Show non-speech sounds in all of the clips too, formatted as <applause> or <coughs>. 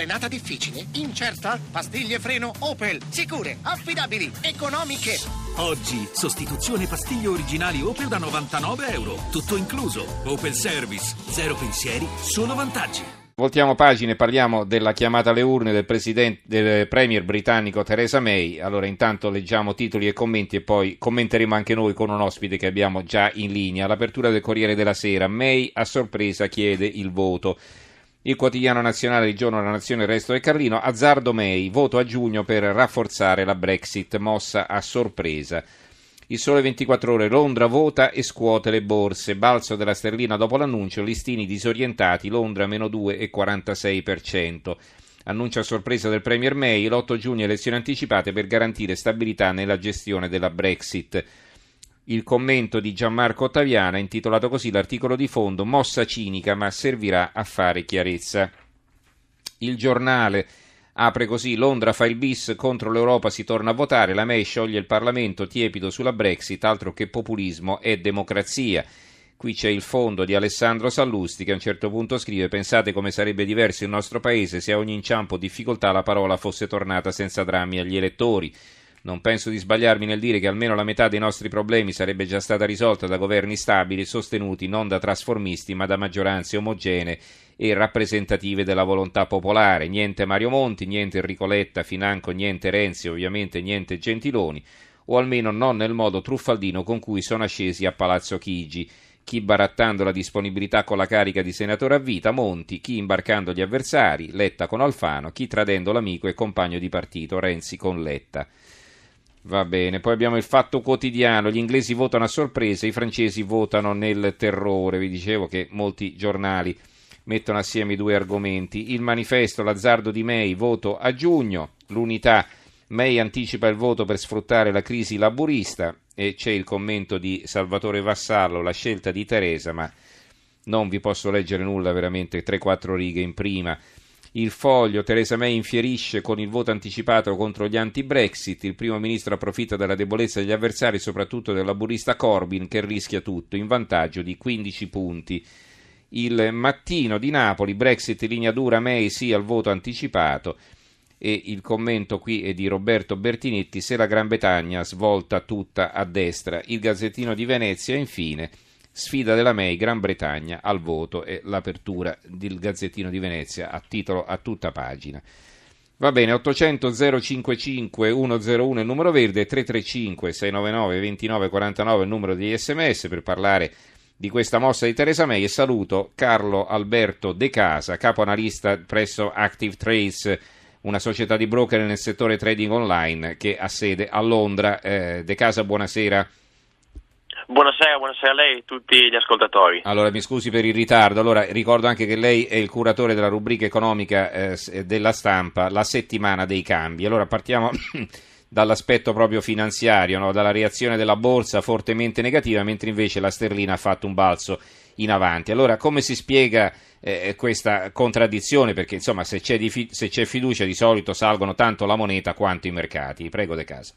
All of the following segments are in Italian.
Frenata difficile? Incerta? Pastiglie freno Opel. Sicure, affidabili, economiche. Oggi, sostituzione pastiglie originali Opel da 99 euro. Tutto incluso. Opel Service. Zero pensieri, solo vantaggi. Voltiamo pagine, parliamo della chiamata alle urne del, del, premier britannico Theresa May. Allora, intanto leggiamo titoli e commenti e poi commenteremo anche noi con un ospite che abbiamo già in linea. L'apertura del Corriere della Sera. May a sorpresa chiede il voto. Il quotidiano nazionale di giorno La Nazione, il resto del Carlino. Azzardo May, voto a giugno per rafforzare la Brexit, mossa a sorpresa. Il sole 24 ore, Londra vota e scuote le borse, balzo della sterlina dopo l'annuncio, listini disorientati, Londra meno 2,46%. Annuncia a sorpresa del Premier May, l'8 giugno elezioni anticipate per garantire stabilità nella gestione della Brexit. Il commento di Gianmarco Ottaviana, intitolato così l'articolo di fondo, mossa cinica ma servirà a fare chiarezza. Il giornale Apre così Londra fa il bis contro l'Europa, si torna a votare, la May scioglie il Parlamento tiepido sulla Brexit, altro che populismo e democrazia. Qui c'è il fondo di Alessandro Sallusti che a un certo punto scrive pensate come sarebbe diverso il nostro paese se a ogni inciampo o difficoltà la parola fosse tornata senza drammi agli elettori. Non penso di sbagliarmi nel dire che almeno la metà dei nostri problemi sarebbe già stata risolta da governi stabili, sostenuti non da trasformisti ma da maggioranze omogenee e rappresentative della volontà popolare. Niente Mario Monti, niente Enrico Letta, Financo, niente Renzi, ovviamente niente Gentiloni, o almeno non nel modo truffaldino con cui sono ascesi a Palazzo Chigi chi barattando la disponibilità con la carica di senatore a vita, Monti, chi imbarcando gli avversari, Letta con Alfano, chi tradendo l'amico e compagno di partito, Renzi con Letta. Va bene, poi abbiamo il fatto quotidiano, gli inglesi votano a sorpresa, i francesi votano nel terrore, vi dicevo che molti giornali mettono assieme i due argomenti, il manifesto, l'azzardo di May, voto a giugno, l'unità, May anticipa il voto per sfruttare la crisi laburista e c'è il commento di Salvatore Vassallo, la scelta di Teresa, ma non vi posso leggere nulla, veramente 3-4 righe in prima. Il foglio, Theresa May infierisce con il voto anticipato contro gli anti-Brexit, il primo ministro approfitta della debolezza degli avversari, soprattutto del laburista Corbyn che rischia tutto, in vantaggio di 15 punti. Il mattino di Napoli, Brexit linea dura, May sì al voto anticipato e il commento qui è di Roberto Bertinetti, se la Gran Bretagna svolta tutta a destra. Il Gazzettino di Venezia infine Sfida della May, Gran Bretagna al voto e l'apertura del Gazzettino di Venezia a titolo a tutta pagina. Va bene, 800 055 101 il numero verde, 335 699 2949 il numero di sms per parlare di questa mossa di Teresa May e saluto Carlo Alberto De Casa, capo analista presso Active Trades, una società di broker nel settore trading online che ha sede a Londra. Eh, De Casa, buonasera. Buonasera, buonasera a lei e a tutti gli ascoltatori. Allora, mi scusi per il ritardo. Allora, ricordo anche che lei è il curatore della rubrica economica eh, della stampa, la settimana dei cambi. Allora, partiamo <coughs> dall'aspetto proprio finanziario, no? dalla reazione della borsa fortemente negativa, mentre invece la sterlina ha fatto un balzo in avanti. Allora, come si spiega eh, questa contraddizione? Perché, insomma, se c'è, fi- se c'è fiducia di solito salgono tanto la moneta quanto i mercati. Prego, De Casa.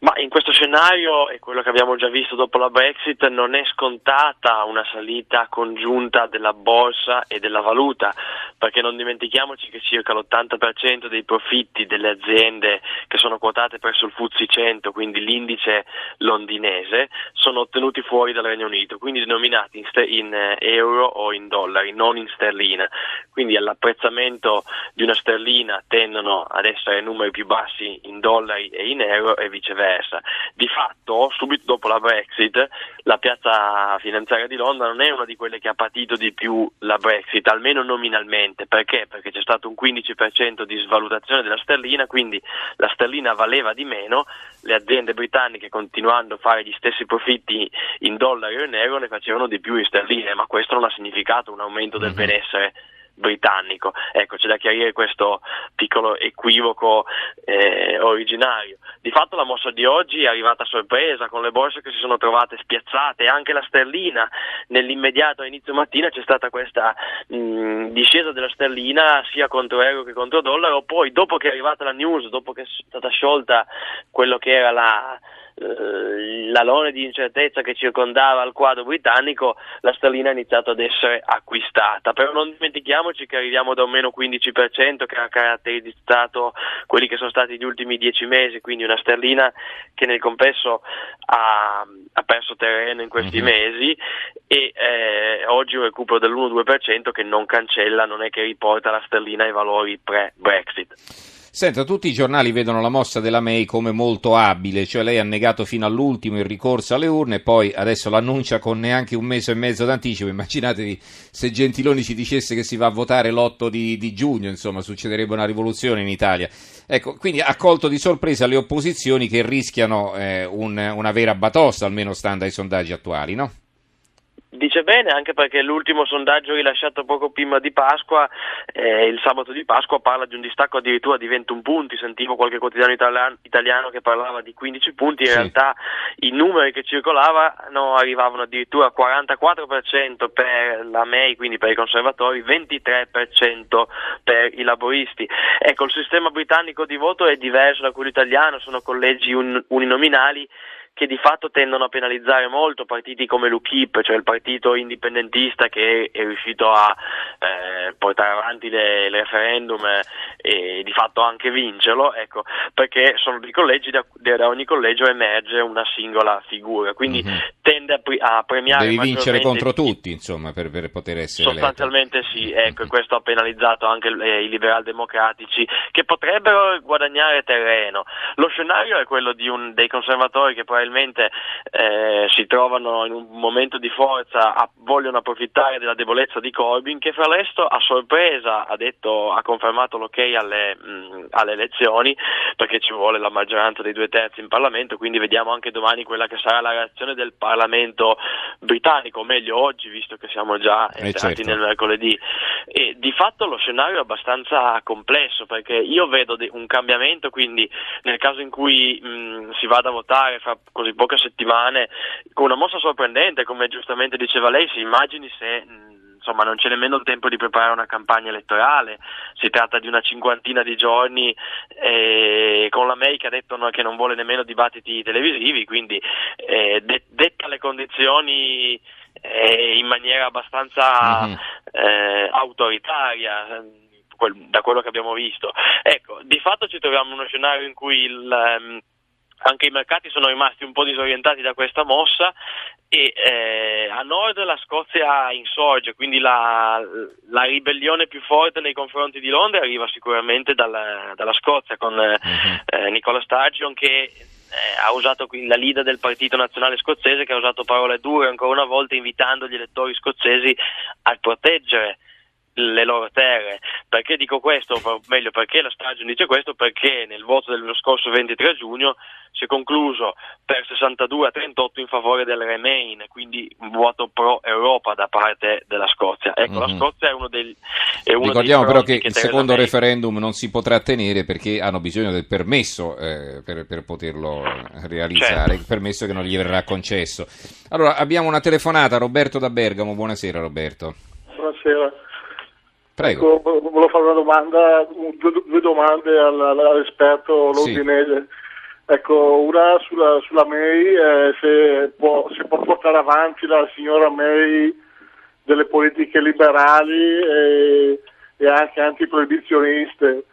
Ma in questo scenario, e quello che abbiamo già visto dopo la Brexit, non è scontata una salita congiunta della borsa e della valuta, perché non dimentichiamoci che circa l'80% dei profitti delle aziende che sono quotate presso il FTSE 100, quindi l'indice londinese, sono ottenuti fuori dal Regno Unito, quindi denominati in, st- in eh, euro o in dollari, non in sterlina. Quindi all'apprezzamento di una sterlina tendono ad essere numeri più bassi in dollari e in euro e viceversa diversa. Di fatto, subito dopo la Brexit, la piazza finanziaria di Londra non è una di quelle che ha patito di più la Brexit, almeno nominalmente. Perché? Perché c'è stato un 15% di svalutazione della sterlina, quindi la sterlina valeva di meno, le aziende britanniche continuando a fare gli stessi profitti in dollari o in euro ne facevano di più in sterline, ma questo non ha significato un aumento del mhm. benessere britannico. Ecco, c'è da chiarire questo piccolo equivoco eh, originario. Di fatto la mossa di oggi è arrivata a sorpresa con le borse che si sono trovate spiazzate, anche la sterlina. Nell'immediato a inizio mattina c'è stata questa mh, discesa della sterlina sia contro euro che contro dollaro, poi dopo che è arrivata la news, dopo che è stata sciolta quello che era la eh, l'alone di incertezza che circondava il quadro britannico, la sterlina ha iniziato ad essere acquistata. Però non dimentichiamoci che arriviamo da un meno 15% che ha caratterizzato quelli che sono stati gli ultimi dieci mesi, quindi una sterlina che nel complesso ha, ha perso terreno in questi mm-hmm. mesi e eh, oggi un recupero dell'1-2% che non cancella, non è che riporta la sterlina ai valori pre-Brexit. Senta, tutti i giornali vedono la mossa della May come molto abile, cioè lei ha negato fino all'ultimo il ricorso alle urne, poi adesso l'annuncia con neanche un mese e mezzo d'anticipo. Immaginatevi se Gentiloni ci dicesse che si va a votare l'8 di, di giugno, insomma, succederebbe una rivoluzione in Italia. Ecco, quindi ha colto di sorpresa le opposizioni che rischiano eh, un, una vera batosta, almeno stando ai sondaggi attuali, no? Dice bene anche perché l'ultimo sondaggio rilasciato poco prima di Pasqua, eh, il sabato di Pasqua, parla di un distacco addirittura di 21 punti, sentivo qualche quotidiano italiano, italiano che parlava di 15 punti, in sì. realtà i numeri che circolavano arrivavano addirittura al 44% per la MEI, quindi per i conservatori, 23% per i laboristi. Ecco, il sistema britannico di voto è diverso da quello italiano, sono collegi un, uninominali che di fatto tendono a penalizzare molto partiti come l'UKIP, cioè il partito indipendentista che è riuscito a eh, portare avanti le, le referendum e, di fatto anche vincerlo, ecco, perché sono dei collegi, da, da, ogni collegio emerge una singola figura, quindi mm-hmm. tende a, pre, a, premiare... Devi vincere contro tutti, insomma, per, per poter essere... Sostanzialmente eletto. sì, ecco, mm-hmm. questo ha penalizzato anche i liberal democratici che potrebbero guadagnare terreno. Lo scenario è quello un, dei conservatori che poi probabilmente eh, si trovano in un momento di forza, a, vogliono approfittare della debolezza di Corbyn che fra l'altro a sorpresa ha, detto, ha confermato l'ok alle, mh, alle, elezioni perché ci vuole la maggioranza dei due terzi in Parlamento, quindi vediamo anche domani quella che sarà la reazione del Parlamento britannico, o meglio oggi visto che siamo già eh, entrati certo. nel mercoledì. E di fatto lo scenario è abbastanza complesso perché io vedo un cambiamento, quindi nel caso in cui mh, si vada a votare fra così poche settimane, con una mossa sorprendente, come giustamente diceva lei, si immagini se insomma non c'è nemmeno il tempo di preparare una campagna elettorale, si tratta di una cinquantina di giorni eh, con la May che ha detto no, che non vuole nemmeno dibattiti televisivi, quindi eh, de- detta le condizioni eh, in maniera abbastanza mm-hmm. autoritaria da quello che abbiamo visto. Ecco, di fatto ci troviamo in uno scenario in cui il, um, anche i mercati sono rimasti un po' disorientati da questa mossa e eh, a nord la Scozia insorge, quindi la, la, ribellione più forte nei confronti di Londra arriva sicuramente dalla, dalla Scozia con eh, mhm. eh, Nicola Sturgeon che eh, ha usato la leader del Partito Nazionale Scozzese che ha usato parole dure ancora una volta invitando gli elettori scozzesi a proteggere le loro terre. Perché dico questo? O meglio, perché la Sturgeon dice questo? Perché nel voto dello scorso 23 giugno si è concluso per 62 a 38 in favore del Remain, quindi un voto pro Europa da parte della Scozia. Ecco, mm-hmm. la mhm. Scozia è uno dei è uno Ricordiamo però che, che il secondo referendum non si potrà tenere perché hanno bisogno del permesso eh, per, per, poterlo realizzare, certo. il permesso che non gli verrà concesso. Allora, abbiamo una telefonata, Roberto da Bergamo. Buonasera Roberto. Buonasera. Prego. Ecco, volevo fare una domanda, due, domande all'esperto londinese. Sì. Ecco, una sulla, sulla May, eh, se, può, se, può, portare avanti la signora May delle politiche liberali e, e anche antiproibizioniste.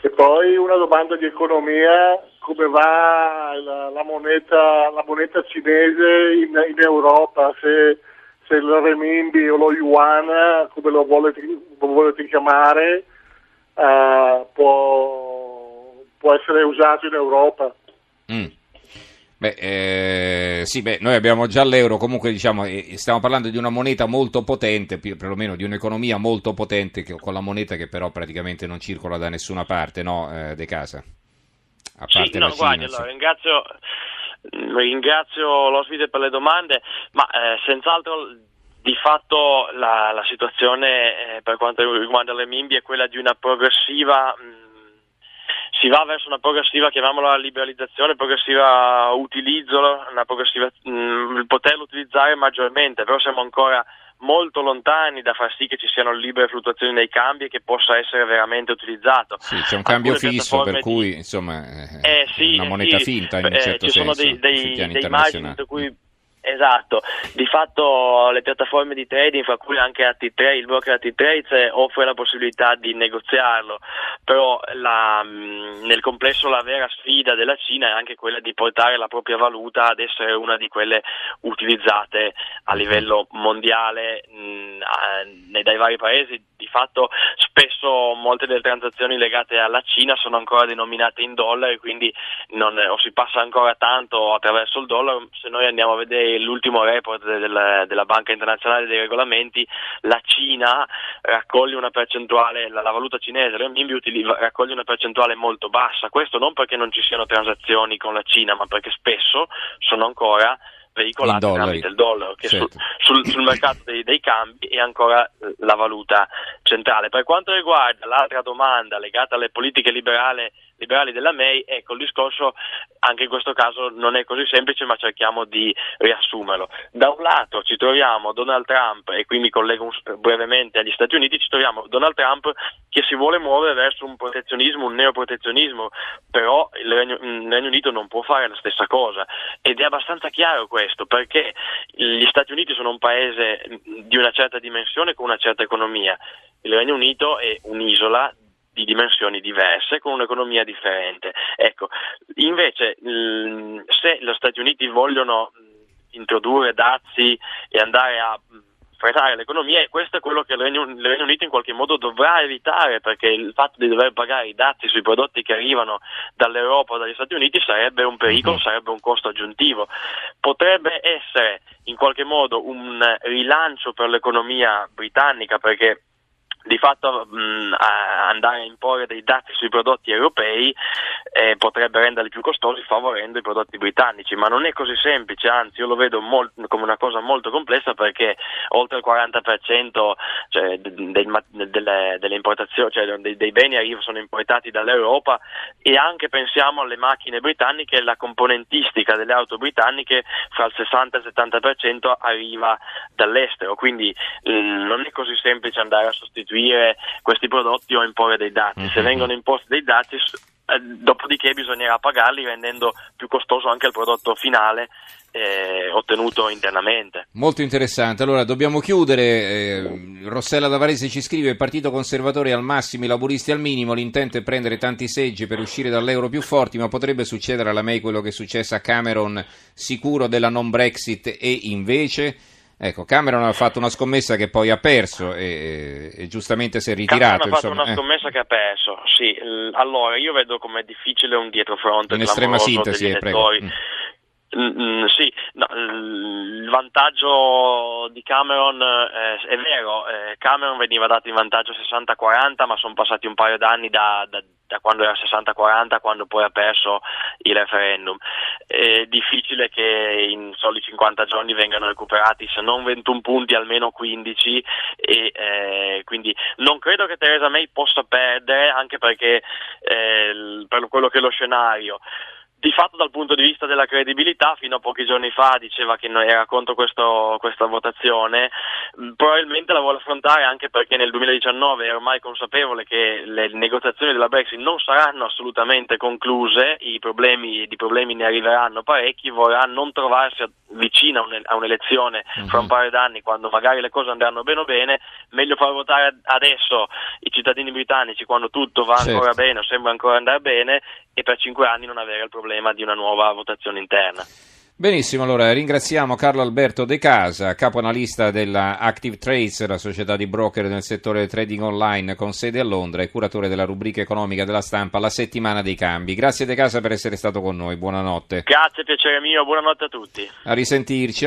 E poi una domanda di economia, come va la, la, moneta, la moneta, cinese in, in Europa, se se il renminbi o lo yuan, come lo volete, lo volete chiamare, uh, può, può, essere usato in Europa. Mm. Beh, eh, sì, beh, noi abbiamo già l'euro, comunque diciamo, eh, stiamo parlando di una moneta molto potente, perlomeno di un'economia molto potente che, con la moneta che però praticamente non circola da nessuna parte, no, eh, De Casa? A parte sì, no, la Cina, guardi, allora, ringrazio ringrazio l'ospite per le domande, ma eh, senz'altro di fatto la, la situazione eh, per quanto riguarda le Mimbi è quella di una progressiva mh, si va verso una progressiva, chiamiamola liberalizzazione, progressiva utilizzo, una progressiva, mh, poterlo utilizzare maggiormente, però siamo ancora molto lontani da far sì che ci siano libere fluttuazioni nei cambi e che possa essere veramente utilizzato. Sì, c'è un cambio Alcune fisso per cui insomma è eh, sì, una moneta sì, finta in un certo eh, ci senso. Ci sono dei, dei, dei margini per cui Esatto, di fatto le piattaforme di trading, fra cui anche AT3, il broker AT3 offre la possibilità di negoziarlo, però la, nel complesso la vera sfida della Cina è anche quella di portare la propria valuta ad essere una di quelle utilizzate a livello mondiale mh, dai vari paesi. Di fatto spesso molte delle transazioni legate alla Cina sono ancora denominate in dollari, quindi non, o si passa ancora tanto attraverso il dollaro. Se noi andiamo a vedere l'ultimo report del, della Banca Internazionale dei Regolamenti, la Cina raccoglie una percentuale, la, la valuta cinese, l'Renminbi raccoglie una percentuale molto bassa, questo non perché non ci siano transazioni con la Cina, ma perché spesso sono ancora veicolate tramite il dollaro, che certo. sul, sul, sul, mercato dei, dei, cambi è ancora la valuta centrale. Per quanto riguarda l'altra domanda legata alle politiche liberali liberali della May, ecco il discorso anche in questo caso non è così semplice ma cerchiamo di riassumerlo. Da un lato ci troviamo Donald Trump e qui mi collego brevemente agli Stati Uniti, ci troviamo Donald Trump che si vuole muovere verso un protezionismo, un neoprotezionismo, però il Regno, il Regno Unito non può fare la stessa cosa ed è abbastanza chiaro questo perché gli Stati Uniti sono un paese di una certa dimensione con una certa economia, il Regno Unito è un'isola di dimensioni diverse con un'economia differente. Ecco, invece se gli Stati Uniti vogliono introdurre dazi e andare a frenare l'economia e questo è quello che il Regno, il Regno, Unito in qualche modo dovrà evitare perché il fatto di dover pagare i dazi sui prodotti che arrivano dall'Europa o dagli Stati Uniti sarebbe un pericolo, uh-huh. sarebbe un costo aggiuntivo. Potrebbe essere in qualche modo un rilancio per l'economia britannica perché di fatto mh, andare a imporre dei dazi sui prodotti europei eh, potrebbe renderli più costosi favorendo i prodotti britannici, ma non è così semplice, anzi io lo vedo molt, come una cosa molto complessa perché oltre il 40% cioè, dei, delle, delle, importazioni, cioè, dei, dei beni sono importati dall'Europa e anche pensiamo alle macchine britanniche, la componentistica delle auto britanniche fra il 60 e il 70% arriva dall'estero, quindi mh, non è così semplice andare a sostituire questi prodotti o imporre dei dazi. Mm-hmm. Se mhm. vengono imposti dei dazi, eh, dopodiché bisognerà pagarli rendendo più costoso anche il prodotto finale eh, ottenuto internamente. Molto interessante. Allora dobbiamo chiudere. Eh, Rossella Davarese ci scrive: Partito Conservatore al massimo, i laburisti al minimo. L'intento è prendere tanti seggi per uscire dall'euro più forti, ma potrebbe succedere alla May quello che è successo a Cameron, sicuro della non Brexit, e invece. Ecco, Cameron ha fatto una scommessa che poi ha perso e, e giustamente si è ritirato. Cameron ha fatto una eh. scommessa che ha perso, sì. Allora, io vedo come difficile un dietrofront In estrema sintesi, eh, prego. Mm, sì, no, il vantaggio di Cameron eh, è vero, eh, Cameron veniva dato in vantaggio 60-40 ma sono passati un paio d'anni da, da, da quando era 60-40 quando poi ha perso il referendum. È difficile che in soli 50 giorni vengano recuperati se non 21 punti almeno 15 e eh, quindi non credo che Theresa May possa perdere anche perché eh, per quello che è lo scenario di fatto dal punto di vista della credibilità fino a pochi giorni fa diceva che era contro questo, questa votazione, mm, probabilmente la vuole affrontare anche perché nel 2019 è ormai consapevole che le negoziazioni della Brexit non saranno assolutamente concluse, i problemi, di problemi ne arriveranno parecchi, vorrà non trovarsi vicina a un'elezione uh-huh. fra un paio d'anni quando magari le cose andranno bene o bene, meglio far votare adesso i cittadini britannici quando tutto va certo. ancora bene o sembra ancora andare bene e per cinque anni non avere il problema di una nuova votazione interna. Benissimo, allora ringraziamo Carlo Alberto De Casa, capo analista della Active Trades, la società di broker nel settore del trading online con sede a Londra e curatore della rubrica economica della stampa La settimana dei cambi. Grazie De Casa per essere stato con noi, buonanotte. Grazie, piacere mio, buonanotte a tutti. A risentirci.